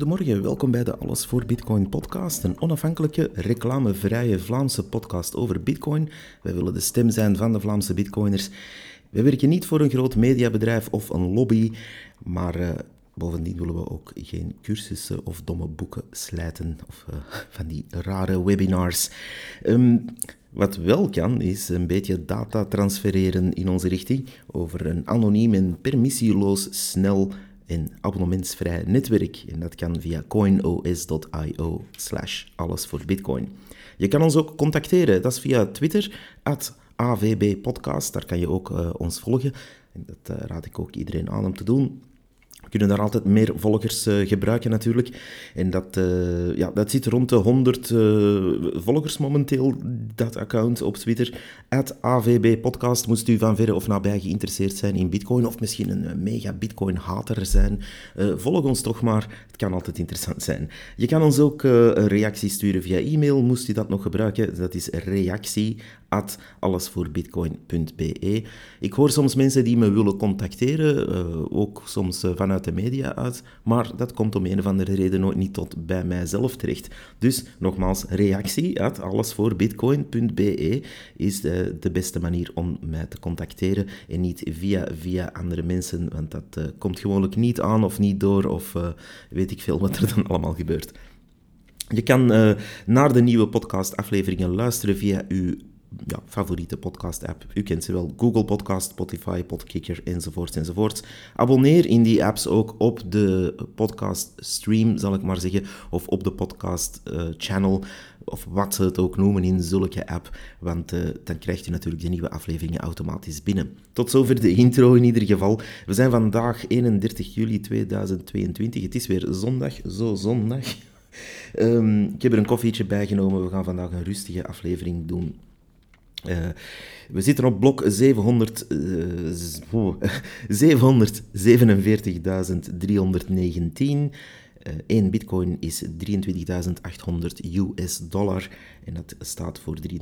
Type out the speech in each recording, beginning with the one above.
Goedemorgen, welkom bij de Alles voor Bitcoin podcast, een onafhankelijke, reclamevrije Vlaamse podcast over Bitcoin. Wij willen de stem zijn van de Vlaamse Bitcoiners. We werken niet voor een groot mediabedrijf of een lobby, maar uh, bovendien willen we ook geen cursussen of domme boeken slijten of uh, van die rare webinars. Um, wat wel kan, is een beetje data transfereren in onze richting over een anoniem en permissieloos snel en abonnementsvrij netwerk. En dat kan via coinos.io slash alles voor bitcoin. Je kan ons ook contacteren, dat is via Twitter, at avbpodcast. Daar kan je ook uh, ons volgen. En dat uh, raad ik ook iedereen aan om te doen kunnen daar altijd meer volgers uh, gebruiken natuurlijk. En dat, uh, ja, dat zit rond de 100 uh, eh, volgers momenteel, dat account op Twitter. At AVB Podcast, moest u van verre of nabij geïnteresseerd zijn in bitcoin of misschien een mega bitcoin-hater zijn. volg ons toch maar, het kan altijd interessant zijn. Je kan ons ook een reactie sturen via e-mail, moest u dat nog gebruiken. Dat is reactie at allesvoorbitcoin.be. Ik hoor soms mensen die me willen contacteren, ook soms uh, de media uit, maar dat komt om een of andere reden nooit niet tot bij mijzelf terecht. Dus nogmaals, reactie at allesvoorbitcoin.be is de, de, beste manier om mij te contacteren en niet via, via andere mensen, want dat uh, komt gewoonlijk niet aan of niet door of weet ik veel wat er dan allemaal gebeurt. Je kan naar de nieuwe podcastafleveringen luisteren via uw ja, favoriete podcast-app. U kent ze wel, Google Podcast, Spotify, Podkicker, enzovoorts, enzovoorts. Abonneer in die apps ook op de podcast-stream, zal ik maar zeggen, of op de podcast-channel, of wat ze het ook noemen in zulke app, want uh, dan krijgt u natuurlijk de nieuwe afleveringen automatisch binnen. Tot zover de intro in ieder geval. We zijn vandaag 31 juli 2022. Het is weer zondag, zo zondag. Um, ik heb er een koffietje bij genomen. We gaan vandaag een rustige aflevering doen. Uh, we zitten op blok 700, uh, 747.319. Uh, 1 bitcoin is 23.800 US dollar en dat staat voor 23.300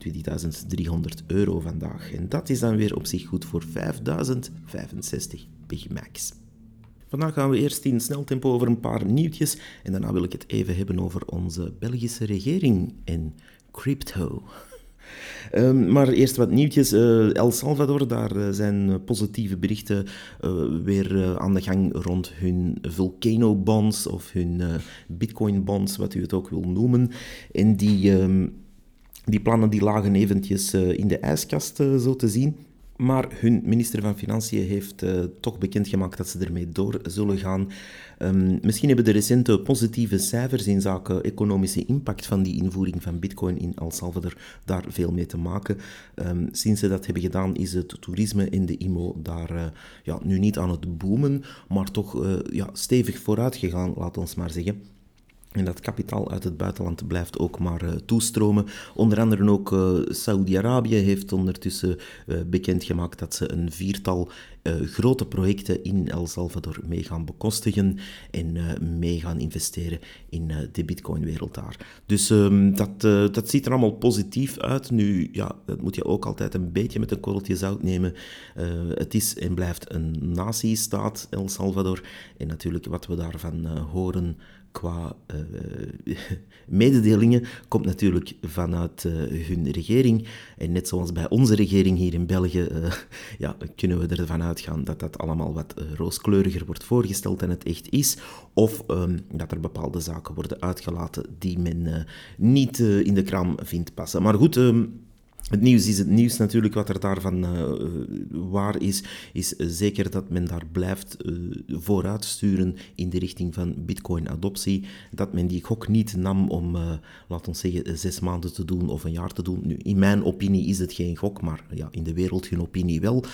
euro vandaag. En dat is dan weer op zich goed voor 5.065 Big Macs. Vandaag gaan we eerst in snel tempo over een paar nieuwtjes en daarna wil ik het even hebben over onze Belgische regering en crypto. Um, maar eerst wat nieuwtjes. Uh, El Salvador, daar uh, zijn positieve berichten weer aan de gang rond hun volcano bonds of hun bitcoin bonds, wat u het ook wil noemen. En die, um, die plannen die lagen eventjes in de ijskast, zo te zien. Maar hun minister van Financiën heeft uh, toch bekendgemaakt dat ze ermee door zullen gaan. Um, misschien hebben de recente positieve cijfers in zaken economische impact van die invoering van bitcoin in El Salvador daar veel mee te maken. Um, sinds ze dat hebben gedaan is het toerisme in de IMO daar uh, ja, nu niet aan het boomen, maar toch uh, ja, stevig vooruit gegaan, laat ons maar zeggen. En dat kapitaal uit het buitenland blijft ook maar uh, toestromen. Onder andere ook uh, Saudi-Arabië heeft ondertussen uh, bekendgemaakt dat ze een viertal grote projecten in El Salvador mee gaan bekostigen en mee gaan investeren in de bitcoin-wereld daar. Dus um, dat, dat ziet er allemaal positief uit. Nu, ja, dat moet je ook altijd een beetje met een korreltje zout nemen. het is en blijft een natiestaat, El Salvador. En natuurlijk wat we daarvan horen qua uh, mededelingen komt natuurlijk vanuit uh, hun regering. En net zoals bij onze regering hier in België, uh, ja, kunnen we ervan uitgaan dat dat allemaal wat rooskleuriger wordt voorgesteld dan het echt is. Of um, dat er bepaalde zaken worden uitgelaten die men niet in de kraam vindt passen. Maar goed. Um, het nieuws is het nieuws natuurlijk. Wat er daarvan uh, waar is, is zeker dat men daar blijft uh, vooruitsturen in de richting van bitcoin-adoptie. Dat men die gok niet nam om, uh, laten we zeggen, zes maanden te doen of een jaar te doen. Nu, in mijn opinie is het geen gok, maar ja, in de wereld hun opinie wel.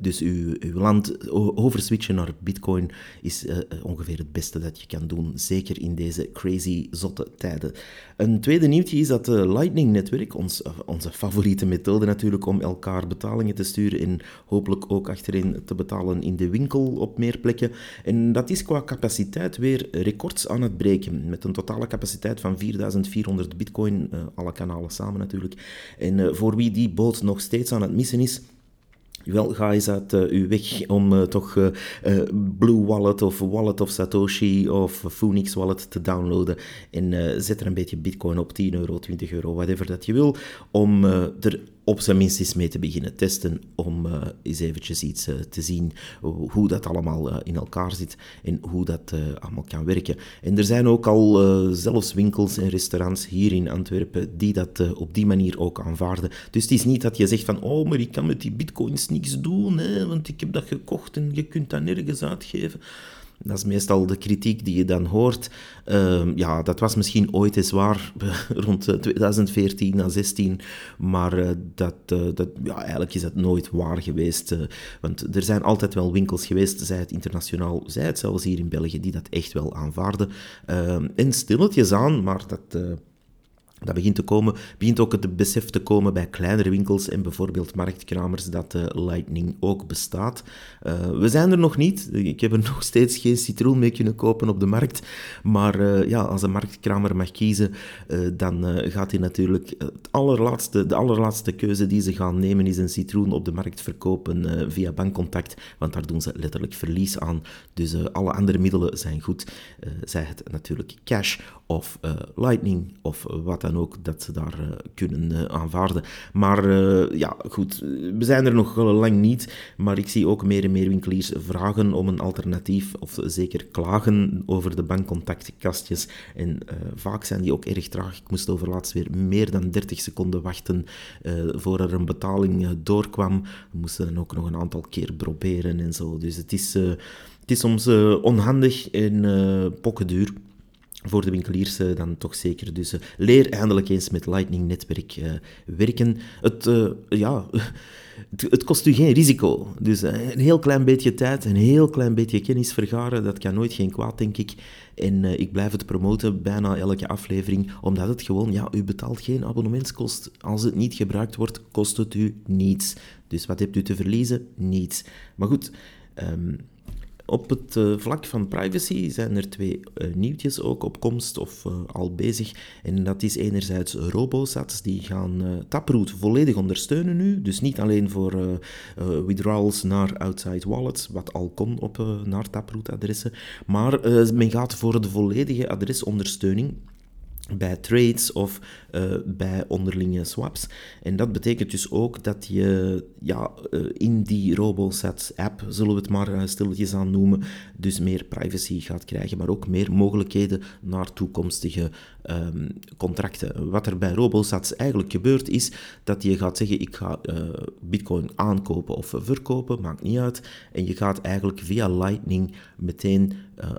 dus uw, uw land overswitchen naar bitcoin is ongeveer het beste dat je kan doen. Zeker in deze crazy, zotte tijden. Een tweede nieuwtje is dat Lightning-netwerk, ons, onze favoriete favoriete methode natuurlijk om elkaar betalingen te sturen en hopelijk ook achterin te betalen in de winkel op meer plekken. En dat is qua capaciteit weer records aan het breken, met een totale capaciteit van 4400 bitcoin, uh, alle kanalen samen natuurlijk. En uh, voor wie die boot nog steeds aan het missen is, wel, ga eens uit uh, uw weg om uh, toch uh, Blue Wallet of Wallet of Satoshi of Phoenix Wallet te downloaden. En zet er een beetje bitcoin op, 10 euro, 20 euro, whatever dat je wil, om er op zijn minst eens mee te beginnen testen, om uh, eens eventjes iets uh, te zien hoe dat allemaal uh, in elkaar zit en hoe dat allemaal kan werken. En er zijn ook al zelfs winkels en restaurants hier in Antwerpen die dat op die manier ook aanvaarden. Dus het is niet dat je zegt van, oh, maar ik kan met die bitcoins niks doen, hè, want ik heb dat gekocht en je kunt dat nergens uitgeven. Dat is meestal de kritiek die je dan hoort. Uh, ja, dat was misschien ooit eens waar rond 2014 naar 16, maar uh, dat, uh, dat, ja, eigenlijk is dat nooit waar geweest. Eh. want er zijn altijd wel winkels geweest, zij het internationaal, zij het zelfs hier in België, die dat echt wel aanvaarden. Ehm, en stilletjes aan, maar dat dat begint te komen, begint ook het besef te komen bij kleinere winkels en bijvoorbeeld marktkramers dat Lightning ook bestaat. Uh, we zijn er nog niet. Ik heb er nog steeds geen citroen mee kunnen kopen op de markt. Maar uh, ja, als een marktkramer mag kiezen, dan gaat hij natuurlijk het allerlaatste, de allerlaatste keuze die ze gaan nemen is een citroen op de markt verkopen via bankcontact, want daar doen ze letterlijk verlies aan. Dus alle andere middelen zijn goed. zij het natuurlijk cash of Lightning of wat dan ook dat ze daar uh, kunnen uh, aanvaarden. Maar uh, ja, goed, we zijn er nog lang niet. Maar ik zie ook meer en meer winkeliers vragen om een alternatief, of zeker klagen over de bankcontactkastjes. En vaak zijn die ook erg traag. Ik moest overlaatst weer meer dan 30 seconden wachten voor er een betaling doorkwam. We moesten dan ook nog een aantal keer proberen en zo. Dus het is, het is soms onhandig en pokkenduur voor de winkeliers uh, dan toch zeker. Dus uh, leer eindelijk eens met Lightning-netwerk uh, werken. Het, ja, het, kost u geen risico. Dus een heel klein beetje tijd, een heel klein beetje kennis vergaren, dat kan nooit geen kwaad, denk ik. En ik blijf het promoten bijna elke aflevering, omdat het gewoon, ja, u betaalt geen abonnementskost. Als het niet gebruikt wordt, kost het u niets. Dus wat hebt u te verliezen? Niets. Maar goed... Um, op het uh, vlak van privacy zijn er twee uh, nieuwtjes ook op komst of uh, al bezig. En dat is enerzijds RoboSats, die gaan Taproot volledig ondersteunen nu. Dus niet alleen voor withdrawals naar outside wallets, wat al kon op naar Taproot-adressen. Maar men gaat voor de volledige adresondersteuning bij trades of uh, bij onderlinge swaps. En dat betekent dus ook dat je ja, uh, in die RoboSat-app, zullen we het maar uh, stilletjes aan noemen, dus meer privacy gaat krijgen, maar ook meer mogelijkheden naar toekomstige um, contracten. Wat er bij RoboSats eigenlijk gebeurt, is dat je gaat zeggen, ik ga bitcoin aankopen of verkopen, maakt niet uit. En je gaat eigenlijk via Lightning meteen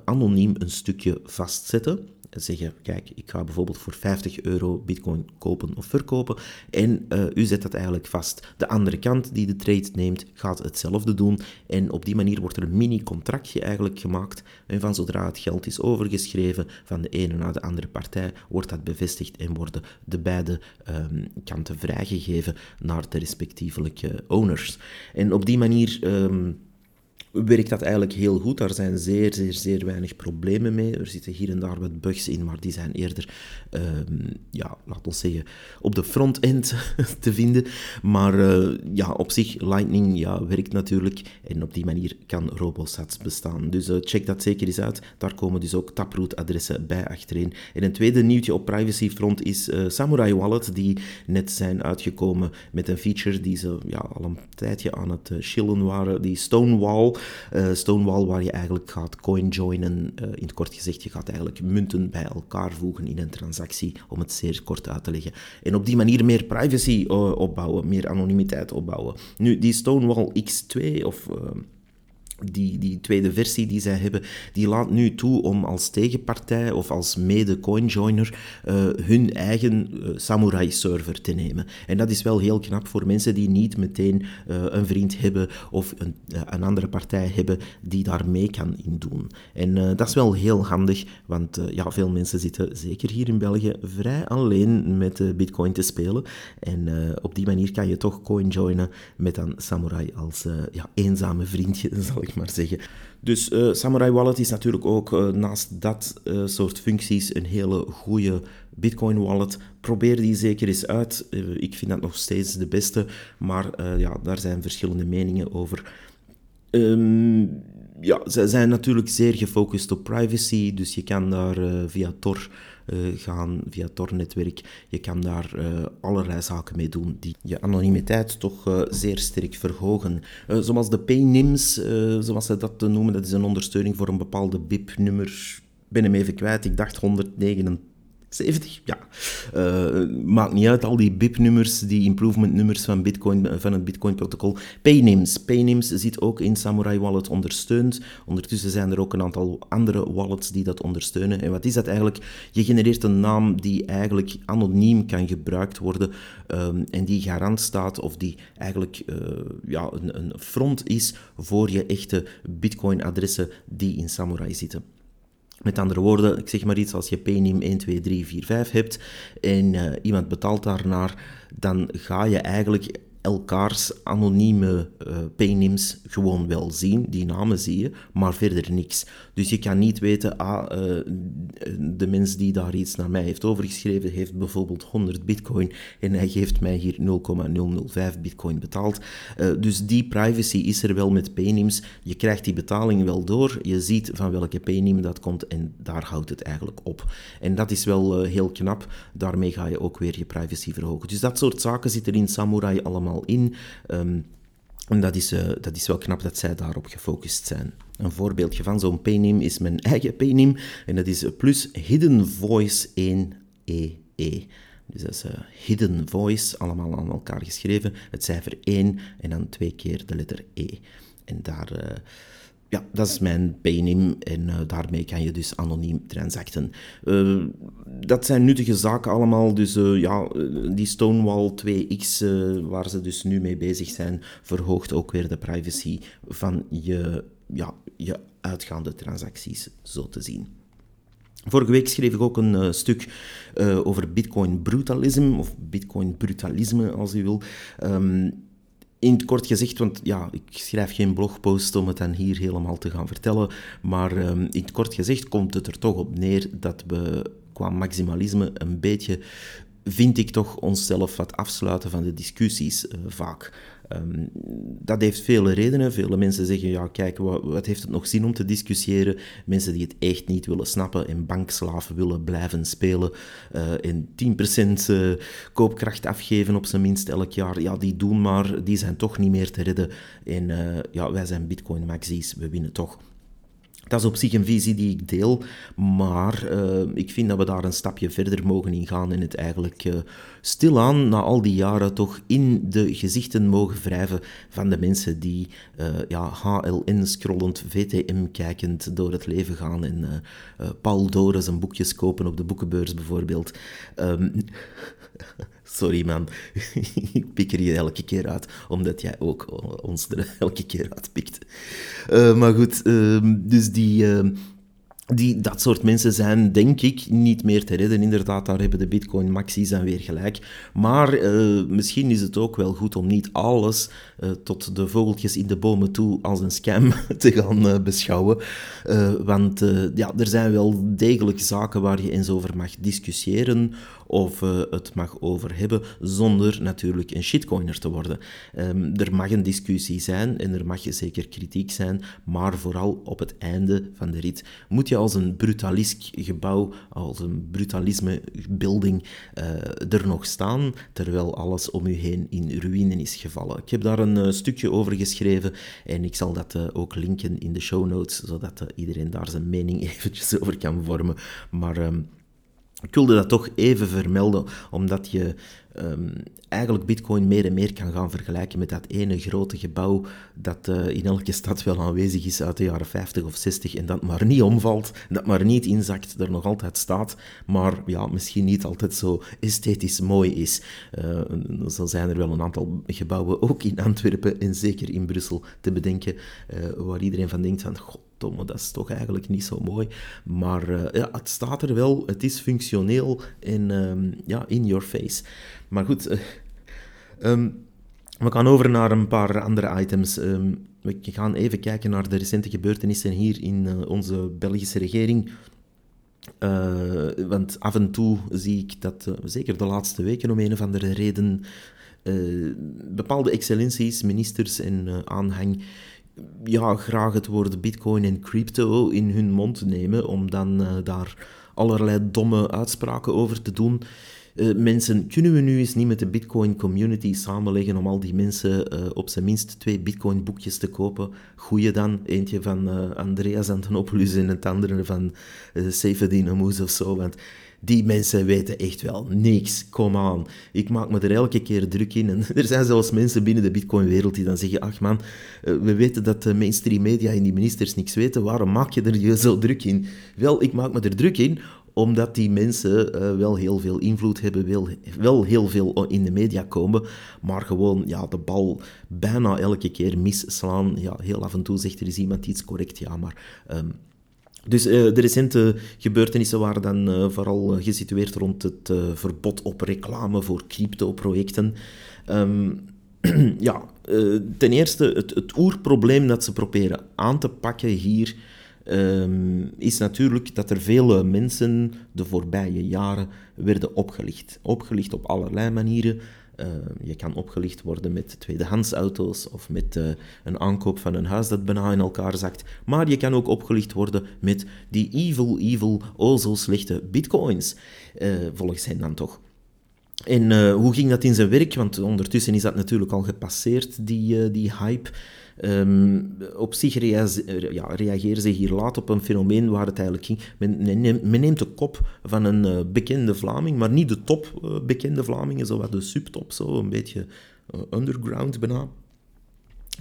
anoniem een stukje vastzetten zeggen, kijk, ik ga bijvoorbeeld voor 50 euro bitcoin kopen of verkopen en uh, u zet dat eigenlijk vast. De andere kant die de trade neemt, gaat hetzelfde doen en op die manier wordt er een mini-contractje eigenlijk gemaakt en van zodra het geld is overgeschreven van de ene naar de andere partij, wordt dat bevestigd en worden de beide um, kanten vrijgegeven naar de respectievelijke owners. En op die manier... Um, werkt dat eigenlijk heel goed. Daar zijn zeer, zeer, zeer weinig problemen mee. Er zitten hier en daar wat bugs in, maar die zijn eerder, um, ja, laten we zeggen, op de front-end te vinden. Maar uh, ja, op zich, Lightning ja, werkt natuurlijk en op die manier kan RoboSats bestaan. Dus uh, check dat zeker eens uit. Daar komen dus ook Taproot-adressen bij achterin. En een tweede nieuwtje op privacy-front is uh, Samurai Wallet, die net zijn uitgekomen met een feature die ze ja, al een tijdje aan het chillen waren, die Stonewall. Uh, Stonewall, waar je eigenlijk gaat coin joinen. Uh, in het kort gezegd, je gaat eigenlijk munten bij elkaar voegen in een transactie, om het zeer kort uit te leggen. En op die manier meer privacy uh, opbouwen, meer anonimiteit opbouwen. Nu, die Stonewall X2 of die, die tweede versie die zij hebben, die laat nu toe om als tegenpartij of als mede-coinjoiner uh, hun eigen uh, Samurai-server te nemen. En dat is wel heel knap voor mensen die niet meteen uh, een vriend hebben of een, een, andere partij hebben die daar mee kan in doen. En dat is wel heel handig, want ja, veel mensen zitten, zeker hier in België, vrij alleen met Bitcoin te spelen. En op die manier kan je toch coinjoinen met een Samurai als ja, eenzame vriendje, zal ik maar zeggen. Dus uh, Samurai Wallet is natuurlijk ook uh, naast dat uh, soort functies een hele goede Bitcoin wallet. Probeer die zeker eens uit. ik vind dat nog steeds de beste, maar ja, daar zijn verschillende meningen over. Um, ja, ze zijn natuurlijk zeer gefocust op privacy, dus je kan daar via Tor uh, gaan via Tor-netwerk. Je kan daar uh, allerlei zaken mee doen die je anonimiteit toch zeer sterk verhogen. zoals de PayNims, zoals ze dat noemen, dat is een ondersteuning voor een bepaalde BIP-nummer. ben hem even kwijt, ik dacht 189 70? Ja. Uh, maakt niet uit, al die BIP-nummers, die improvement-nummers van, Bitcoin, van het Bitcoin-protocol. Paynims. Paynims zit ook in Samurai Wallet ondersteund. Ondertussen zijn er ook een aantal andere wallets die dat ondersteunen. En wat is dat eigenlijk? Je genereert een naam die eigenlijk anoniem kan gebruikt worden um, en die garant staat of die eigenlijk uh, ja, een, een front is voor je echte Bitcoin-adressen die in Samurai zitten. Met andere woorden, ik zeg maar iets, als je PNIM 1, 2, 3, 4, 5 hebt en uh, iemand betaalt daarnaar, dan ga je eigenlijk elkaars anonieme uh, paynims gewoon wel zien. Die namen zie je, maar verder niks. Dus je kan niet weten, ah, uh, de mens die daar iets naar mij heeft overgeschreven, heeft bijvoorbeeld 100 bitcoin en hij geeft mij hier 0,005 bitcoin betaald. Uh, dus die privacy is er wel met paynims. Je krijgt die betaling wel door, je ziet van welke paynim dat komt en daar houdt het eigenlijk op. En dat is wel heel knap. Daarmee ga je ook weer je privacy verhogen. Dus dat soort zaken zitten in Samurai allemaal in. Um, en dat is, uh, dat is wel knap dat zij daarop gefocust zijn. Een voorbeeldje van zo'n payname is mijn eigen payname. En dat is plus Hidden Voice 1EE. E. Dus dat is uh, Hidden Voice, allemaal aan elkaar geschreven. Het cijfer 1 en dan twee keer de letter E. En daar... Uh, ja, dat is mijn PNIM en uh, daarmee kan je dus anoniem transacten. Uh, dat zijn nuttige zaken allemaal, dus uh, ja, die Stonewall 2x waar ze dus nu mee bezig zijn, verhoogt ook weer de privacy van je, ja, je uitgaande transacties, zo te zien. Vorige week schreef ik ook een stuk over Bitcoin brutalisme, of Bitcoin brutalisme als u wil. Um, in het kort gezegd, want ja, ik schrijf geen blogpost om het dan hier helemaal te gaan vertellen, maar um, in het kort gezegd komt het er toch op neer dat we qua maximalisme een beetje, vind ik toch, onszelf wat afsluiten van de discussies uh, vaak. Um, dat heeft vele redenen. Vele mensen zeggen, ja kijk, wat, heeft het nog zin om te discussiëren? Mensen die het echt niet willen snappen en bankslaven willen blijven spelen uh, en 10% uh, koopkracht afgeven op zijn minst elk jaar, ja die doen maar, die zijn toch niet meer te redden. En ja, wij zijn bitcoin maxis, we winnen toch. Dat is op zich een visie die ik deel, maar uh, ik vind dat we daar een stapje verder mogen ingaan en het eigenlijk uh, stilaan, na al die jaren, toch in de gezichten mogen wrijven van de mensen die uh, ja, HLN-scrollend, VTM kijkend door het leven gaan en Paul Doren zijn boekjes kopen op de boekenbeurs bijvoorbeeld. Um, Sorry man, ik pik er je elke keer uit, omdat jij ook ons er elke keer uit pikt. Uh, maar goed, uh, dus die, uh, die, dat soort mensen zijn, denk ik, niet meer te redden. Inderdaad, daar hebben de bitcoin-maxis dan weer gelijk. Maar uh, misschien is het ook wel goed om niet alles uh, tot de vogeltjes in de bomen toe als een scam te gaan uh, beschouwen. want ja, er zijn wel degelijk zaken waar je eens over mag discussiëren of het mag over hebben, zonder natuurlijk een shitcoiner te worden. Um, er mag een discussie zijn en er mag zeker kritiek zijn, maar vooral op het einde van de rit moet je als een brutalisk gebouw, als een brutalisme building uh, er nog staan, terwijl alles om u heen in ruïne is gevallen. Ik heb daar een uh, stukje over geschreven en ik zal dat ook linken in de show notes, zodat iedereen daar zijn mening eventjes over kan vormen. Maar... Um, ik wilde dat toch even vermelden, omdat je um, eigenlijk Bitcoin meer en meer kan gaan vergelijken met dat ene grote gebouw dat uh, in elke stad wel aanwezig is uit de jaren 50 of 60 en dat maar niet omvalt, dat maar niet inzakt, er nog altijd staat, maar ja, misschien niet altijd zo esthetisch mooi is. Uh, zo zijn er wel een aantal gebouwen, ook in Antwerpen en zeker in Brussel, te bedenken, uh, waar iedereen van denkt van, dat is toch eigenlijk niet zo mooi. Maar uh, ja, het staat er wel, het is functioneel en um, ja, in your face. Maar goed, uh, um, we gaan over naar een paar andere items. Um, we gaan even kijken naar de recente gebeurtenissen hier in onze Belgische regering. want af en toe zie ik dat, zeker de laatste weken om een of andere reden, bepaalde excellenties, ministers en aanhang ja, graag het woord bitcoin en crypto in hun mond nemen om dan daar allerlei domme uitspraken over te doen. Uh, mensen, kunnen we nu eens niet met de Bitcoin community samenleggen om al die mensen uh, op zijn minst twee Bitcoin boekjes te kopen? Goeie dan, eentje van uh, Andreas Antonopoulos en het andere van uh, Seyfedin of zo. Want die mensen weten echt wel niks. Kom aan. Ik maak me er elke keer druk in. Er zijn zelfs mensen binnen de Bitcoin-wereld die dan zeggen: Ach man, we weten dat de mainstream media en die ministers niks weten. Waarom maak je er je zo druk in? Wel, ik maak me er druk in omdat die mensen uh, wel heel veel invloed hebben, wel, wel heel veel in de media komen, maar gewoon ja, de bal bijna elke keer misslaan. Ja, heel af en toe zegt er is iemand iets correct, ja, maar... Um, dus uh, de recente gebeurtenissen waren dan uh, vooral gesitueerd rond het verbod op reclame voor crypto-projecten. Um, ja, ten eerste het, het oerprobleem dat ze proberen aan te pakken hier Ehm, is natuurlijk dat er vele mensen de voorbije jaren werden opgelicht. Opgelicht op allerlei manieren. Ehm, je kan opgelicht worden met tweedehands auto's of met uh, een aankoop van een huis dat bijna in elkaar zakt. Maar je kan ook opgelicht worden met die evil, evil, oh zo slechte bitcoins. Uh, volgens hen dan toch. En hoe ging dat in zijn werk? Want ondertussen is dat natuurlijk al gepasseerd, die, die hype. Um, op zich ja, reageren ze hier laat op een fenomeen waar het eigenlijk ging. Men, neemt de kop van een uh, bekende Vlaming, maar niet de top uh, bekende Vlamingen, zo wat de subtop, zo een beetje underground bijna.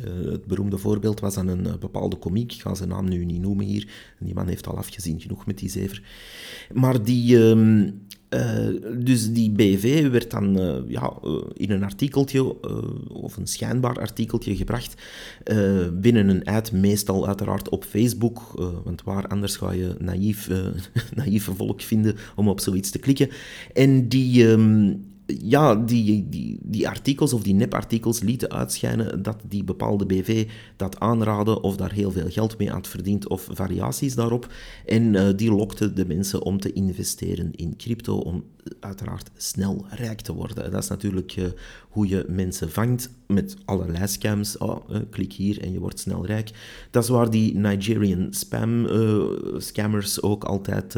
het beroemde voorbeeld was aan een bepaalde komiek, ik ga zijn naam nu niet noemen hier, die man heeft al afgezien genoeg met die zever. Maar die, um, uh, dus die BV werd dan uh, ja, uh, in een artikeltje, of een schijnbaar artikeltje gebracht, binnen een ad, meestal uiteraard op Facebook, want waar anders ga je naïef, naïeve volk vinden om op zoiets te klikken. En die, um, ja, die, die, die artikels of die nepartikels lieten uitschijnen dat die bepaalde BV dat aanraden of daar heel veel geld mee had verdiend of variaties daarop. En uh, die lokte de mensen om te investeren in crypto om uiteraard snel rijk te worden. Dat is natuurlijk uh, hoe je mensen vangt met allerlei scams. Oh, uh, klik hier en je wordt snel rijk. Dat is waar die Nigerian spam scammers ook altijd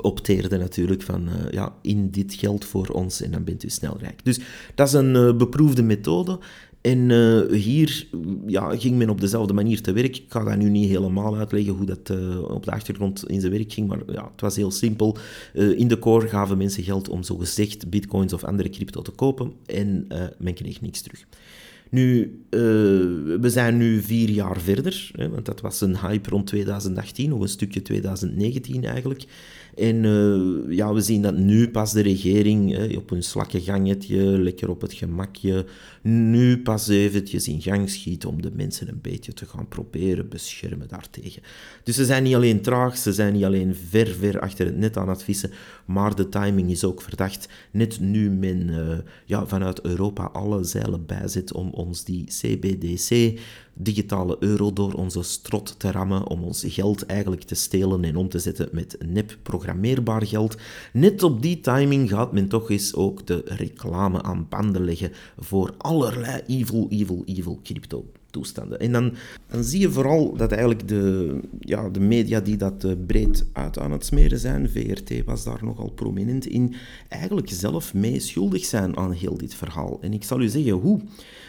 opteerde natuurlijk van uh, ja, in dit geld voor ons en dan bent u snel rijk. Dus dat is een uh, beproefde methode. En uh, hier ja, ging men op dezelfde manier te werk. Ik ga dat nu niet helemaal uitleggen hoe dat op de achtergrond in zijn werk ging, maar ja, het was heel simpel. in de core gaven mensen geld om zogezegd bitcoins of andere crypto te kopen en men kreeg niks terug. Nu, we zijn nu vier jaar verder, hè, want dat was een hype rond 2018, of een stukje 2019 eigenlijk. En uh, ja, we zien dat nu pas de regering op een slakkengangetje, lekker op het gemakje, nu pas eventjes in gang schiet om de mensen een beetje te gaan proberen beschermen daartegen. Dus ze zijn niet alleen traag, ze zijn niet alleen ver, ver achter het net aan het vissen, maar de timing is ook verdacht. Net nu men uh, ja, vanuit Europa alle zeilen bijzet om ons die CBDC digitale euro door onze strot te rammen om ons geld eigenlijk te stelen en om te zetten met nep programmeerbaar geld. Net op die timing gaat men toch eens ook de reclame aan banden leggen voor allerlei evil, evil, evil crypto. Toestanden. En dan, dan zie je vooral dat eigenlijk de, ja, de media die dat uh, breed uit aan het smeren zijn, VRT was daar nogal prominent in, eigenlijk zelf mee schuldig zijn aan heel dit verhaal. En ik zal u zeggen hoe.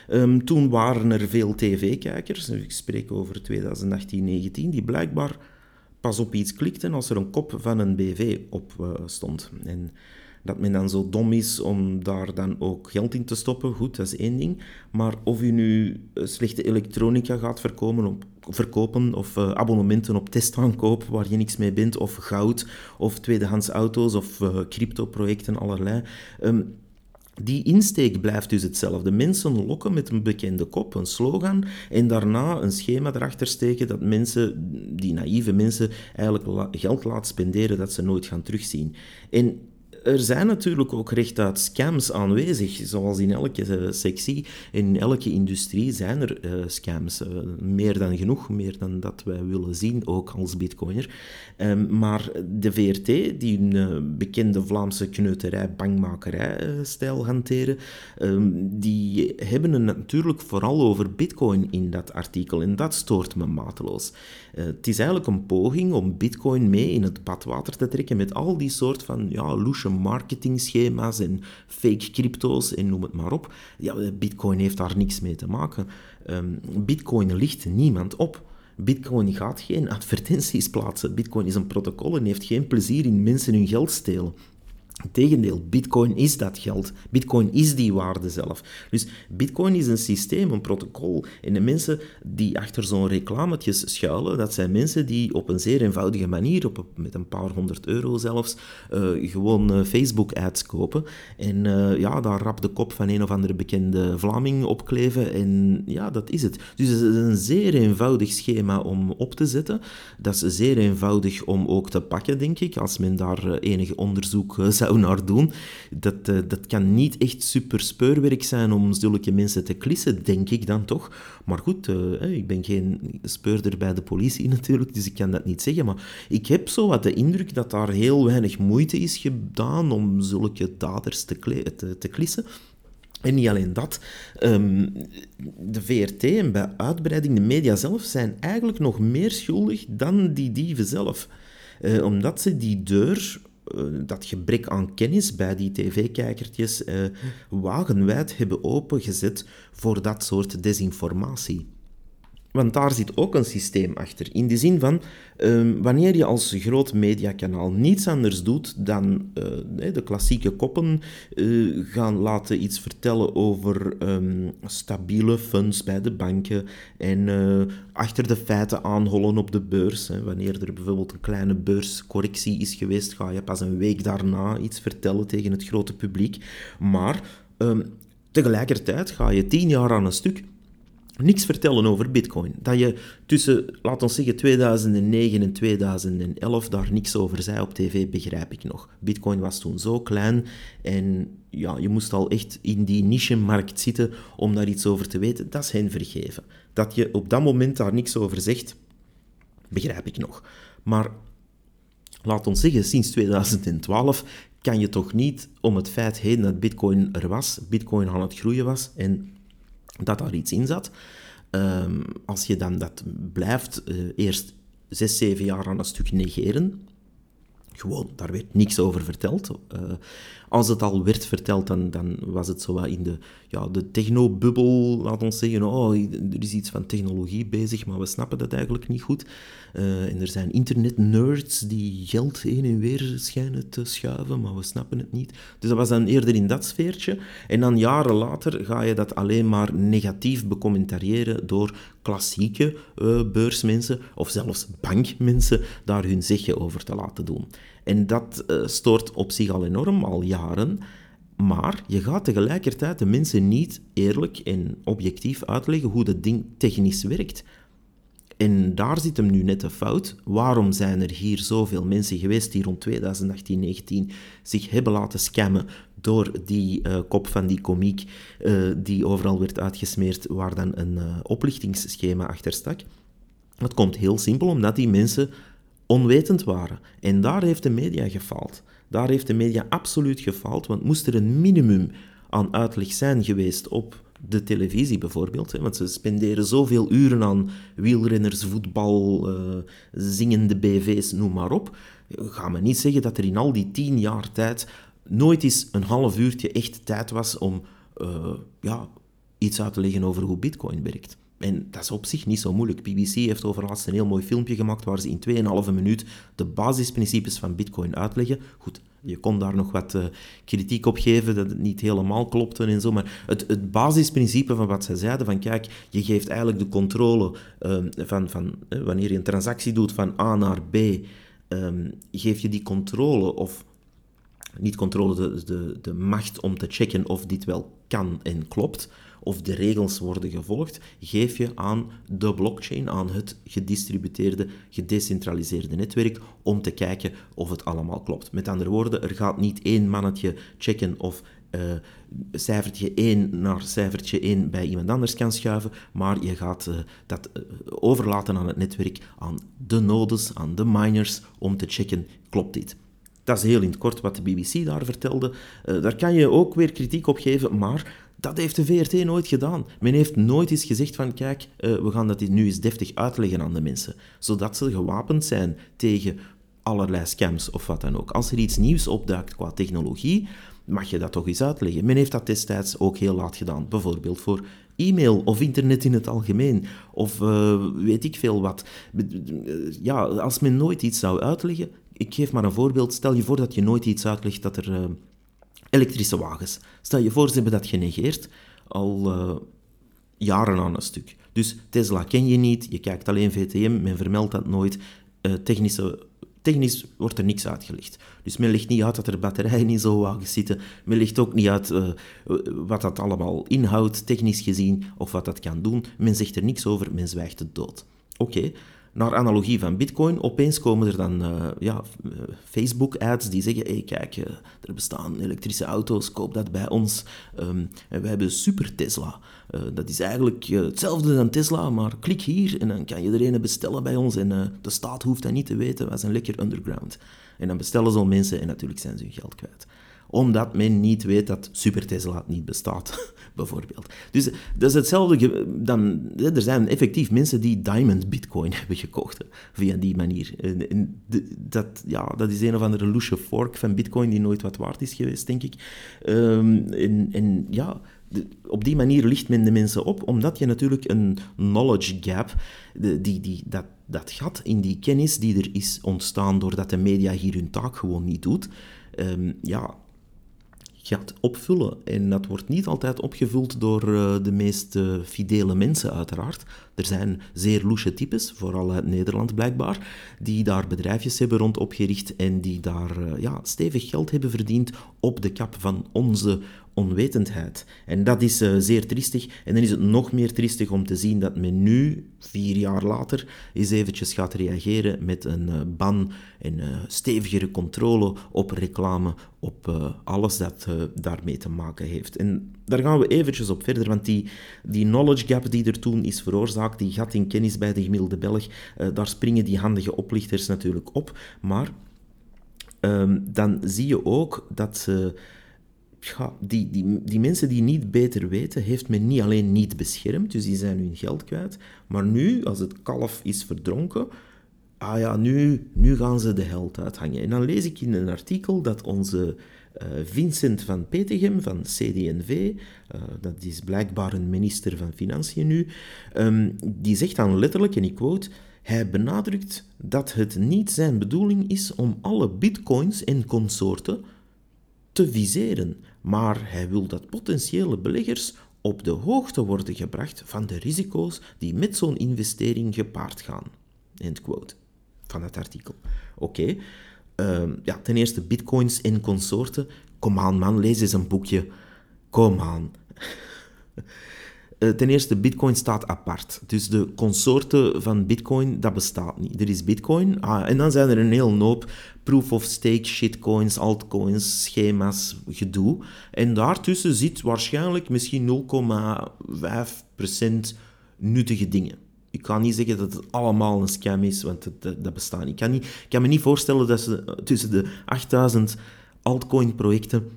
Um, toen waren er veel tv-kijkers, ik spreek over 2018-19, die blijkbaar pas op iets klikten als er een kop van een BV op uh, stond. En dat men dan zo dom is om daar dan ook geld in te stoppen, goed, dat is één ding. Maar of u nu eh, slechte elektronica gaat verkopen, op, verkopen of uh, abonnementen op testaankoop waar je niks mee bent, of goud, of tweedehands auto's, of uh, crypto-projecten, allerlei... Um, die insteek blijft dus hetzelfde. Mensen lokken met een bekende kop, een slogan, en daarna een schema erachter steken dat mensen, die naïeve mensen, eigenlijk geld laten spenderen dat ze nooit gaan terugzien. En er zijn natuurlijk ook rechtuit scams aanwezig, zoals in elke uh, sectie, in elke industrie zijn er uh, scams. Uh, meer dan genoeg, meer dan dat wij willen zien, ook als bitcoiner. Um, maar de VRT, die een bekende Vlaamse kneuterij, bangmakerij-stijl hanteren, um, die hebben het natuurlijk vooral over bitcoin in dat artikel. En dat stoort me mateloos. het is eigenlijk een poging om bitcoin mee in het badwater te trekken met al die soort van ja, loesje marketingschema's en fake crypto's en noem het maar op. Ja, Bitcoin heeft daar niks mee te maken. Um, Bitcoin ligt niemand op. Bitcoin gaat geen advertenties plaatsen. Bitcoin is een protocol en heeft geen plezier in mensen hun geld stelen. Integendeel, bitcoin is dat geld. Bitcoin is die waarde zelf. Dus bitcoin is een systeem, een protocol. En de mensen die achter zo'n reclametjes schuilen, dat zijn mensen die op een zeer eenvoudige manier, op, met een paar honderd euro zelfs, uh, gewoon uh, Facebook-ads kopen. En uh, ja, daar rap de kop van een of andere bekende Vlaming opkleven. En ja, dat is het. Dus het is een zeer eenvoudig schema om op te zetten. Dat is zeer eenvoudig om ook te pakken, denk ik, als men daar enig onderzoek zou naar doen. Dat, uh, dat kan niet echt super speurwerk zijn om zulke mensen te klissen, denk ik dan toch. Maar goed, uh, ik ben geen speurder bij de politie natuurlijk, dus ik kan dat niet zeggen. Maar ik heb zo wat de indruk dat daar heel weinig moeite is gedaan om zulke daders te, te, klissen. En niet alleen dat, um, de VRT en bij uitbreiding de media zelf zijn eigenlijk nog meer schuldig dan die dieven zelf. Uh, omdat ze die deur eh, dat gebrek aan kennis bij die tv-kijkertjes uh, wagenwijd hebben opengezet voor dat soort desinformatie. Want daar zit ook een systeem achter. In de zin van, um, wanneer je als groot mediakanaal niets anders doet dan uh, de klassieke koppen uh, gaan laten iets vertellen over um, stabiele funds bij de banken en uh, achter de feiten aanhollen op de beurs. Hè. Wanneer er bijvoorbeeld een kleine beurscorrectie is geweest, ga je pas een week daarna iets vertellen tegen het grote publiek. Maar um, tegelijkertijd ga je tien jaar aan een stuk niks vertellen over Bitcoin. Dat je tussen, laten we zeggen, 2009 en 2011 daar niks over zei op tv, begrijp ik nog. Bitcoin was toen zo klein en ja, je moest al echt in die niche-markt zitten om daar iets over te weten. Dat is hen vergeven. Dat je op dat moment daar niks over zegt, begrijp ik nog. Maar laat ons zeggen, sinds 2012 kan je toch niet om het feit heen dat Bitcoin er was, Bitcoin aan het groeien was en dat daar iets in zat. Um, als je dan dat blijft uh, eerst zes, zeven jaar aan een stuk negeren, gewoon, daar werd niks over verteld. Uh, als het al werd verteld, dan, dan was het zo wat in de, ja, de technobubbel, laat ons zeggen. Oh, er is iets van technologie bezig, maar we snappen dat eigenlijk niet goed. Uh, en er zijn internetnerds die geld heen en weer schijnen te schuiven, maar we snappen het niet. Dus dat was dan eerder in dat sfeertje. En dan jaren later ga je dat alleen maar negatief becommentariëren door klassieke uh, beursmensen of zelfs bankmensen daar hun zegje over te laten doen. En dat uh, stoort op zich al enorm, al jaren. Maar je gaat tegelijkertijd de mensen niet eerlijk en objectief uitleggen hoe dat ding technisch werkt. En daar zit hem nu net de fout. Waarom zijn er hier zoveel mensen geweest die rond 2018, 19 zich hebben laten scammen door die uh, kop van die komiek uh, die overal werd uitgesmeerd, waar dan een oplichtingsschema achter stak? Het komt heel simpel omdat die mensen onwetend waren. En daar heeft de media gefaald. Daar heeft de media absoluut gefaald, want moest er een minimum aan uitleg zijn geweest op de televisie bijvoorbeeld, hè, want ze spenderen zoveel uren aan wielrenners, voetbal, uh, zingende BV's, noem maar op. Ga me niet zeggen dat er in al die tien jaar tijd nooit eens een half uurtje echt tijd was om uh, ja, iets uit te leggen over hoe bitcoin werkt. En dat is op zich niet zo moeilijk. BBC heeft overlaatst een heel mooi filmpje gemaakt waar ze in 2,5 minuut de basisprincipes van Bitcoin uitleggen. Goed, je kon daar nog wat uh, kritiek op geven dat het niet helemaal klopte en zo, maar het, het basisprincipe van wat zij zeiden, van kijk, je geeft eigenlijk de controle um, van, van uh, wanneer je een transactie doet van A naar B, um, geef je die controle of niet controle, de, de, de macht om te checken of dit wel kan en klopt of de regels worden gevolgd, geef je aan de blockchain, aan het gedistributeerde, gedecentraliseerde netwerk, om te kijken of het allemaal klopt. Met andere woorden, er gaat niet één mannetje checken of uh, cijfertje 1 naar cijfertje 1 bij iemand anders kan schuiven, maar je gaat uh, dat uh, overlaten aan het netwerk, aan de nodes, aan de miners, om te checken, klopt dit? Dat is heel in het kort wat de BBC daar vertelde. daar kan je ook weer kritiek op geven, maar dat heeft de VRT nooit gedaan. Men heeft nooit eens gezegd van, kijk, we gaan dat nu eens deftig uitleggen aan de mensen, zodat ze gewapend zijn tegen allerlei scams of wat dan ook. Als er iets nieuws opduikt qua technologie, mag je dat toch eens uitleggen. Men heeft dat destijds ook heel laat gedaan, bijvoorbeeld voor e-mail of internet in het algemeen, of uh, weet ik veel wat. Ja, als men nooit iets zou uitleggen, ik geef maar een voorbeeld, stel je voor dat je nooit iets uitlegt dat er uh, elektrische wagens, stel je voor ze hebben dat genegeerd, al uh, jaren aan een stuk. Dus Tesla ken je niet, je kijkt alleen VTM, men vermeldt dat nooit, technische Technisch wordt er niks uitgelegd. Dus men legt niet uit dat er batterijen in zo'n wagen zitten. Men legt ook niet uit uh, wat dat allemaal inhoudt, technisch gezien, of wat dat kan doen. Men zegt er niks over, men zwijgt het dood. Oké, naar analogie van Bitcoin, opeens komen er dan uh, ja, eh, Facebook-ads die zeggen: hey, kijk, uh, er bestaan elektrische auto's, koop dat bij ons. Um, en wij hebben Super Tesla. Dat is eigenlijk hetzelfde dan Tesla, maar klik hier en dan kan je er een bestellen bij ons. En de staat hoeft dat niet te weten, wij zijn lekker underground. En dan bestellen zo'n mensen en natuurlijk zijn ze hun geld kwijt omdat men niet weet dat Super Tesla niet bestaat, bijvoorbeeld. Dus dat is hetzelfde. Dan, er zijn effectief mensen die Diamond Bitcoin hebben gekocht via die manier. Dat, ja, dat is een of andere loesje fork van Bitcoin die nooit wat waard is geweest, denk ik. Um, en, ja, op die manier licht men de mensen op, omdat je natuurlijk een knowledge gap, die, die, dat, dat gat in die kennis die er is ontstaan doordat de media hier hun taak gewoon niet doet, um, ja, gaat opvullen. En dat wordt niet altijd opgevuld door uh, de meest uh, fidele mensen, uiteraard. Er zijn zeer loesje types, vooral uit Nederland blijkbaar, die daar bedrijfjes hebben rond opgericht en die daar uh, ja, stevig geld hebben verdiend op de kap van onze onwetendheid. En dat is uh, zeer triestig. En dan is het nog meer triestig om te zien dat men nu, vier jaar later, eens eventjes gaat reageren met een uh, ban en uh, stevigere controle op reclame, op alles dat daarmee te maken heeft. En daar gaan we eventjes op verder, want die, die knowledge gap die er toen is veroorzaakt, die gat in kennis bij de gemiddelde Belg, daar springen die handige oplichters natuurlijk op. Maar um, dan zie je ook dat ze die, die, die mensen die niet beter weten, heeft men niet alleen niet beschermd, dus die zijn hun geld kwijt, maar nu, als het kalf is verdronken, ah ja, nu, nu gaan ze de held uithangen. En dan lees ik in een artikel dat onze uh, Vincent van Petegem van CD&V, eh, dat is blijkbaar een minister van Financiën nu, um, die zegt dan letterlijk, en ik quote, hij benadrukt dat het niet zijn bedoeling is om alle bitcoins en consorten te viseren, maar hij wil dat potentiële beleggers op de hoogte worden gebracht van de risico's die met zo'n investering gepaard gaan. End quote van het artikel. Oké, ehm, ja, ten eerste bitcoins en consorten. Kom aan man, lees eens een boekje. Kom aan. Eh, ten eerste, Bitcoin staat apart. Dus de consorten van Bitcoin, dat bestaat niet. Er is Bitcoin ah, en dan zijn er een heel hoop proof-of-stake shitcoins, altcoins, schema's, gedoe. En daartussen zit waarschijnlijk misschien 0,5% nuttige dingen. Ik kan niet zeggen dat het allemaal een scam is, want dat, dat bestaat niet. Ik kan, niet. ik kan me niet voorstellen dat ze tussen de 8000 altcoin-projecten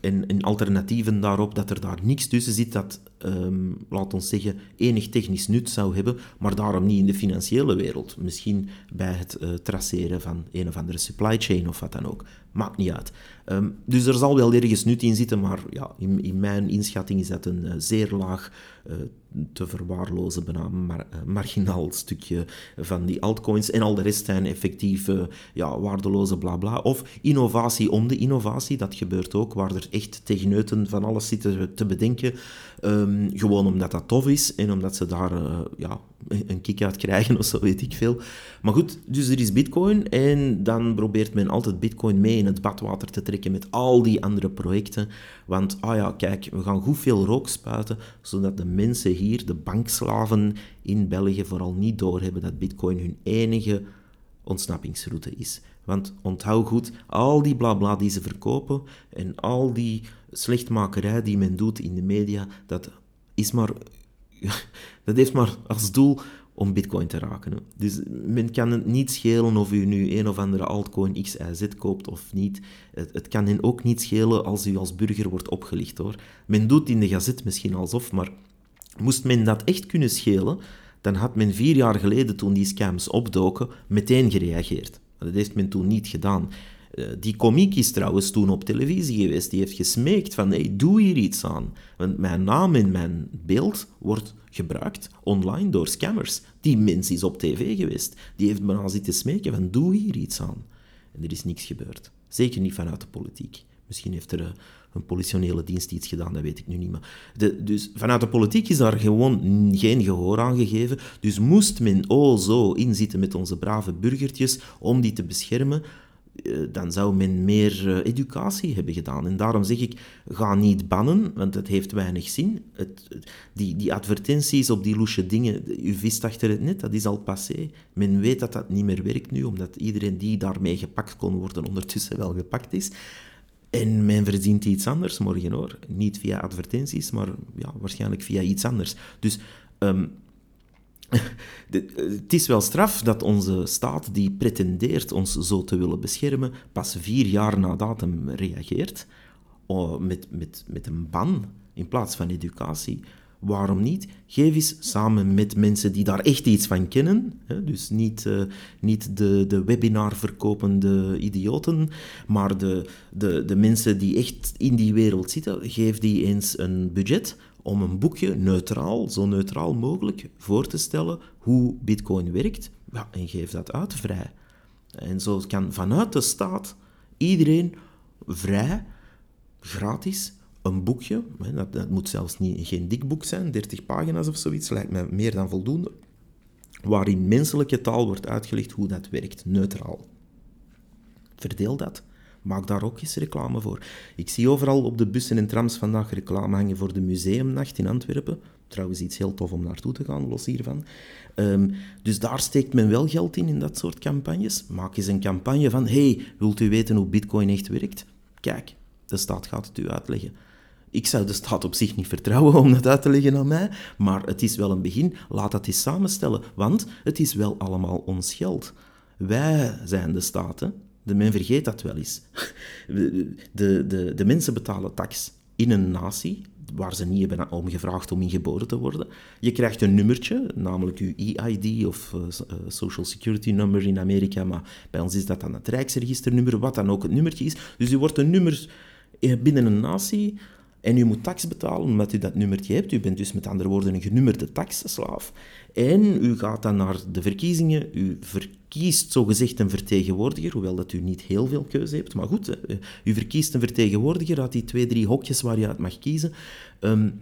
en, en, alternatieven daarop, dat er daar niks tussen zit dat, um, laat ons zeggen, enig technisch nut zou hebben, maar daarom niet in de financiële wereld. Misschien bij het uh, traceren van een of andere supply chain of wat dan ook. Maakt niet uit. Um, dus er zal wel ergens nut in zitten, maar ja, in, in mijn inschatting is dat een uh, zeer laag uh, te verwaarlozen, bijna mar marginaal stukje van die altcoins. En al de rest zijn effectief ja, waardeloze blabla. Of innovatie om de innovatie, dat gebeurt ook, waar er echt techneuten van alles zitten te bedenken. Um, Ehm, gewoon omdat dat tof is en omdat ze daar uh, ja, een kick uit krijgen of zo, weet ik veel. Maar goed, dus er is bitcoin en dan probeert men altijd bitcoin mee in het badwater te trekken met al die andere projecten. Want, ah ja, kijk, we gaan goed veel rook spuiten, zodat de mensen hier, de bankslaven in België, vooral niet doorhebben dat bitcoin hun enige ontsnappingsroute is. Want onthoud goed, al die blabla die ze verkopen en al die slechtmakerij die men doet in de media, dat is maar... Dat heeft maar als doel om bitcoin te raken. Dus men kan het niet schelen of u nu een of andere altcoin X, Y, Z koopt of niet. Het, het, kan hen ook niet schelen als u als burger wordt opgelicht, hoor. Men doet in de gazet misschien alsof, maar moest men dat echt kunnen schelen, dan had men vier jaar geleden, toen die scams opdoken, meteen gereageerd. Dat heeft men toen niet gedaan. Uh, die komiek is trouwens toen op televisie geweest. Die heeft gesmeekt van, hey, doe hier iets aan. Want mijn naam en mijn beeld wordt gebruikt online door scammers. Die mens is op tv geweest. Die heeft me al zitten smeken van, doe hier iets aan. En er is niks gebeurd. Zeker niet vanuit de politiek. Misschien heeft er uh, een politionele dienst iets gedaan, dat weet ik nu niet. Maar de, dus vanuit de politiek is daar gewoon geen gehoor aan gegeven. Dus moest men oh zo inzitten met onze brave burgertjes om die te beschermen, eh, dan zou men meer eh, educatie hebben gedaan. En daarom zeg ik, ga niet bannen, want het heeft weinig zin. Het, die, die advertenties op die loesje dingen, u vist achter het net, dat is al passé. Men weet dat dat niet meer werkt nu, omdat iedereen die daarmee gepakt kon worden ondertussen wel gepakt is. En men verdient iets anders morgen hoor. Niet via advertenties, maar ja, waarschijnlijk via iets anders. Dus um, het is wel straf dat onze staat, die pretendeert ons zo te willen beschermen, pas vier jaar na datum reageert met, met, met een ban in plaats van educatie. Waarom niet? Geef eens samen met mensen die daar echt iets van kennen, hè, dus niet, uh, niet de, de webinar verkopende idioten, maar de, de, de mensen die echt in die wereld zitten, geef die eens een budget om een boekje neutraal, zo neutraal mogelijk, voor te stellen hoe Bitcoin werkt. Ja, en geef dat uit vrij. En zo kan vanuit de staat iedereen vrij, gratis, een boekje, dat, dat moet zelfs niet, geen dik boek zijn, 30 pagina's of zoiets, lijkt me meer dan voldoende, waarin menselijke taal wordt uitgelegd hoe dat werkt, neutraal. Verdeel dat. Maak daar ook eens reclame voor. Ik zie overal op de bussen en trams vandaag reclame hangen voor de museumnacht in Antwerpen. Trouwens, iets heel tof om naartoe te gaan, los hiervan. Um, dus daar steekt men wel geld in, in dat soort campagnes. Maak eens een campagne van, hey, wilt u weten hoe bitcoin echt werkt? Kijk, de staat gaat het u uitleggen. Ik zou de staat op zich niet vertrouwen om dat uit te leggen aan mij, maar het is wel een begin. Laat dat eens samenstellen, want het is wel allemaal ons geld. Wij zijn de staten. Men vergeet dat wel eens. De, de, de, mensen betalen tax in een natie waar ze niet hebben om gevraagd om in geboren te worden. Je krijgt een nummertje, namelijk je EID of uh, Social Security Number in Amerika, maar bij ons is dat dan het Rijksregisternummer, wat dan ook het nummertje is. Dus u wordt een nummer binnen een natie en u moet tax betalen omdat u dat nummertje hebt. U bent dus met andere woorden een genummerde taxslaaf. En u gaat dan naar de verkiezingen. U verkiest zogezegd een vertegenwoordiger, hoewel dat u niet heel veel keuze hebt. Maar goed, u verkiest een vertegenwoordiger uit die twee, drie hokjes waar je uit mag kiezen. Um,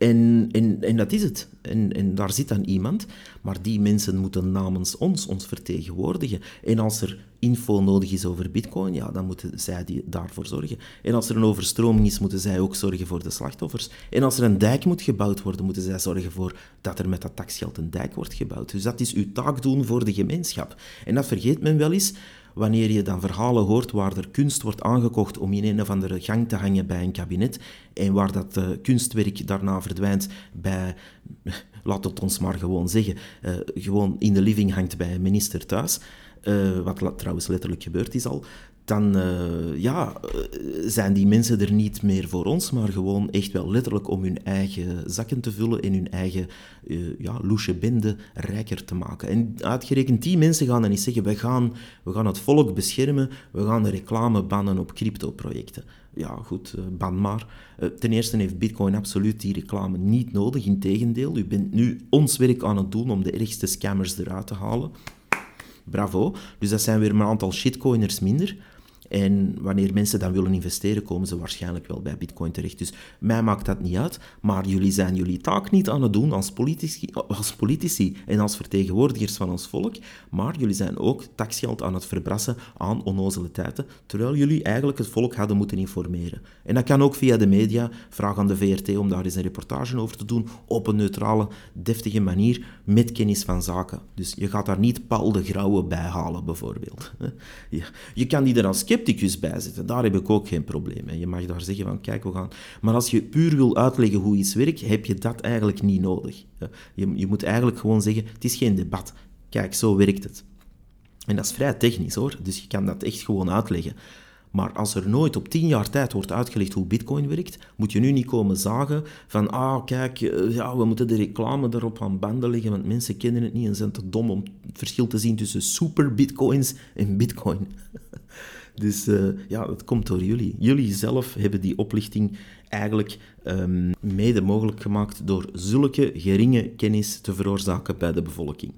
en, en, en dat is het. En, en daar zit dan iemand, maar die mensen moeten namens ons ons vertegenwoordigen. En als er info nodig is over bitcoin, ja, dan moeten zij die daarvoor zorgen. En als er een overstroming is, moeten zij ook zorgen voor de slachtoffers. En als er een dijk moet gebouwd worden, moeten zij zorgen voor dat er met dat taxgeld een dijk wordt gebouwd. Dus dat is uw taak doen voor de gemeenschap. En dat vergeet men wel eens wanneer je dan verhalen hoort waar er kunst wordt aangekocht om in een of andere gang te hangen bij een kabinet en waar dat uh, kunstwerk daarna verdwijnt bij, laat het ons maar gewoon zeggen, uh, gewoon in de living hangt bij een minister thuis, uh, wat trouwens letterlijk gebeurd is al, dan uh, ja, eh, zijn die mensen er niet meer voor ons, maar gewoon echt wel letterlijk om hun eigen zakken te vullen en hun eigen uh, ja, loesje bende rijker te maken. En uitgerekend die mensen gaan dan niet zeggen, we gaan, we gaan het volk beschermen, we gaan de reclame bannen op crypto-projecten. Ja, goed, ban maar. ten eerste heeft Bitcoin absoluut die reclame niet nodig, integendeel. U bent nu ons werk aan het doen om de ergste scammers eruit te halen. Bravo. Dus dat zijn weer een aantal shitcoiners minder. En wanneer mensen dan willen investeren, komen ze waarschijnlijk wel bij Bitcoin terecht. Dus mij maakt dat niet uit, maar jullie zijn jullie taak niet aan het doen als politici, als politici en als vertegenwoordigers van ons volk, maar jullie zijn ook taxgeld aan het verbrassen aan onnozele tijden, terwijl jullie eigenlijk het volk hadden moeten informeren. En dat kan ook via de media. Vraag aan de VRT om daar eens een reportage over te doen, op een neutrale, deftige manier, met kennis van zaken. Dus je gaat daar niet Paul de Grauwe bij halen, bijvoorbeeld. Je kan die er als scepticus bij zetten, daar heb ik ook geen probleem mee. Je mag daar zeggen van, kijk, we gaan... Maar als je puur wil uitleggen hoe iets werkt, heb je dat eigenlijk niet nodig. Je, je moet eigenlijk gewoon zeggen, het is geen debat. Kijk, zo werkt het. En dat is vrij technisch hoor, dus je kan dat echt gewoon uitleggen. Maar als er nooit op tien jaar tijd wordt uitgelegd hoe bitcoin werkt, moet je nu niet komen zagen van, ah, kijk, eh, ja, we moeten de reclame erop aan banden leggen, want mensen kennen het niet en zijn te dom om het verschil te zien tussen super bitcoins en bitcoin. Dus uh, ja, dat komt door jullie. Jullie zelf hebben die oplichting eigenlijk um, mede mogelijk gemaakt door zulke geringe kennis te veroorzaken bij de bevolking.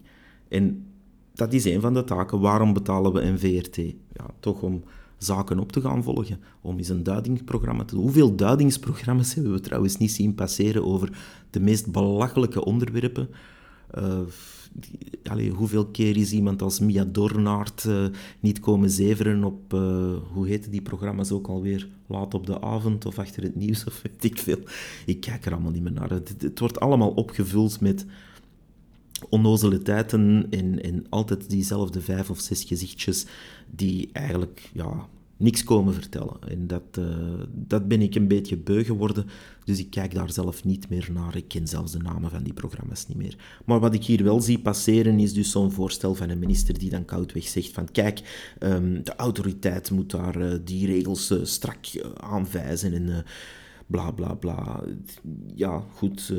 En dat is een van de taken. Waarom betalen we een VRT? Ja, toch om zaken op te gaan volgen, om eens een duidingsprogramma te doen. Hoeveel duidingsprogramma's hebben we trouwens niet zien passeren over de meest belachelijke onderwerpen? Uh, hoeveel keer is iemand als Mia Dornaert uh, niet komen zeveren op, uh, hoe heette die programma's ook alweer, laat op de avond of achter het nieuws of weet ik veel. Ik kijk er allemaal niet meer naar. Het, wordt allemaal opgevuld met onnozeliteiten en, en altijd diezelfde vijf of zes gezichtjes die eigenlijk ja, niks komen vertellen. En dat, uh, dat ben ik een beetje beu geworden, dus ik kijk daar zelf niet meer naar. Ik ken zelfs de namen van die programma's niet meer. Maar wat ik hier wel zie passeren is dus zo'n voorstel van een minister die dan koudweg zegt van kijk, um, de autoriteit moet daar uh, die regels uh, strak aanwijzen en bla bla bla. Ja, goed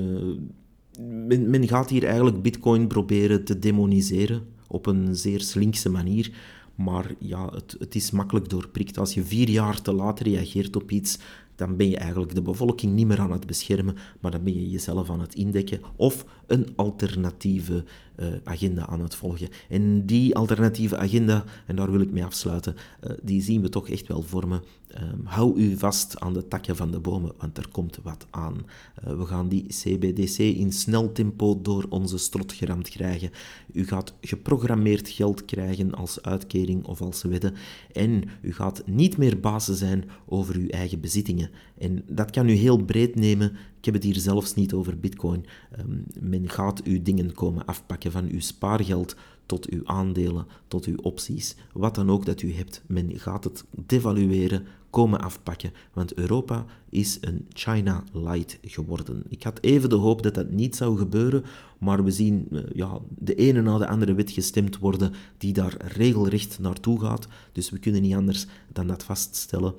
men, gaat hier eigenlijk Bitcoin proberen te demoniseren op een zeer slinkse manier. Maar ja, het, het is makkelijk doorprikt. Als je vier jaar te laat reageert op iets, dan ben je eigenlijk de bevolking niet meer aan het beschermen, maar dan ben je jezelf aan het indekken of een alternatieve uh, agenda aan het volgen. En die alternatieve agenda, en daar wil ik mee afsluiten, uh, die zien we toch echt wel vormen. Um, hou u vast aan de takken van de bomen, want er komt wat aan. Uh, we gaan die CBDC in snel tempo door onze strot geramd krijgen. U gaat geprogrammeerd geld krijgen als uitkering of als wedde. En u gaat niet meer bazen zijn over uw eigen bezittingen. En dat kan u heel breed nemen. Ik heb het hier zelfs niet over bitcoin. Um, men gaat uw dingen komen afpakken van uw spaargeld tot uw aandelen, tot uw opties. Wat dan ook dat u hebt, men gaat het devalueren, komen afpakken. Want Europa is een China light geworden. Ik had even de hoop dat dat niet zou gebeuren, maar we zien uh, ja, de ene na de andere wet gestemd worden die daar regelrecht naartoe gaat. Dus we kunnen niet anders dan dat vaststellen.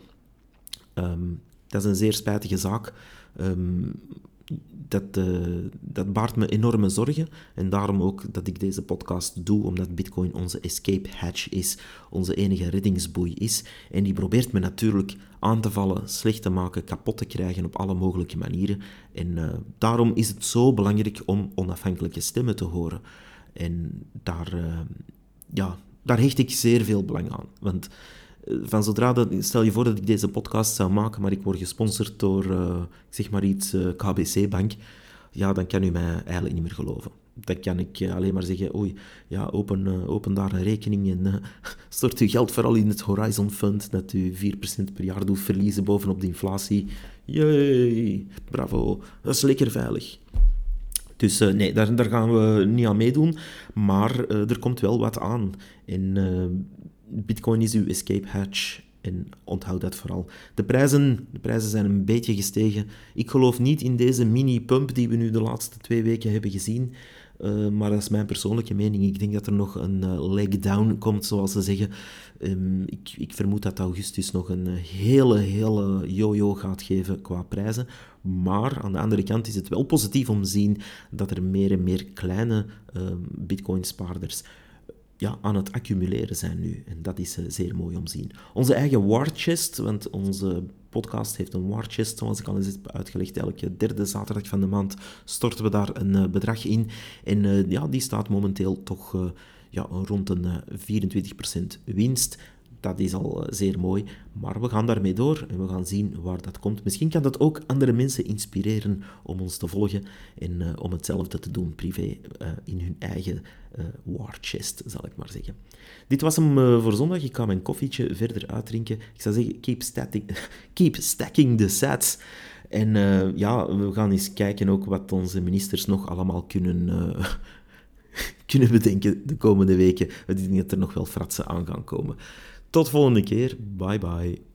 Um, dat is een zeer spijtige zaak. Um, dat, uh, dat baart me enorme zorgen. En daarom ook dat ik deze podcast doe, omdat Bitcoin onze escape hatch is, onze enige reddingsboei is. En die probeert me natuurlijk aan te vallen, slecht te maken, kapot te krijgen op alle mogelijke manieren. En uh, daarom is het zo belangrijk om onafhankelijke stemmen te horen. En daar, uh, ja, daar hecht ik zeer veel belang aan. Want van zodra stel je voor dat ik deze podcast zou maken, maar ik word gesponsord door, uh, zeg maar iets, eh, KBC-bank, ja, dan kan u mij eigenlijk niet meer geloven. Dan kan ik alleen maar zeggen, oei, ja, open, open daar een rekening en stort uw geld vooral in het Horizon Fund, dat u 4% per jaar doet verliezen bovenop de inflatie. Jee, bravo, dat is lekker veilig. Dus nee, daar, daar, gaan we niet aan meedoen, maar er komt wel wat aan. En Bitcoin is uw escape hatch. En onthoud dat vooral. De prijzen, de prijzen zijn een beetje gestegen. Ik geloof niet in deze mini-pump die we nu de laatste twee weken hebben gezien. Uh, maar dat is mijn persoonlijke mening. Ik denk dat er nog een uh, leg down komt, zoals ze zeggen. Um, ik, ik, vermoed dat augustus nog een uh, hele, hele yo-yo gaat geven qua prijzen. Maar aan de andere kant is het wel positief om te zien dat er meer en meer kleine ehm, bitcoin-spaarders ja, aan het accumuleren zijn nu. En dat is uh, zeer mooi om te zien. Onze eigen war chest, want onze podcast heeft een war chest, zoals ik al eens heb uitgelegd. Elke derde zaterdag van de maand storten we daar een uh, bedrag in. En uh, ja, die staat momenteel toch ja, rond een 24% winst. Dat is al zeer mooi, maar we gaan daarmee door en we gaan zien waar dat komt. Misschien kan dat ook andere mensen inspireren om ons te volgen en om hetzelfde te doen privé in hun eigen war chest, zal ik maar zeggen. Dit was hem voor zondag. Ik ga mijn koffietje verder uitdrinken. Ik zou zeggen, keep, static, keep stacking the sets. En ja, we gaan eens kijken ook wat onze ministers nog allemaal kunnen, kunnen bedenken de komende weken. We denken dat er nog wel fratsen aan gaan komen. Tot volgende keer. Bye bye.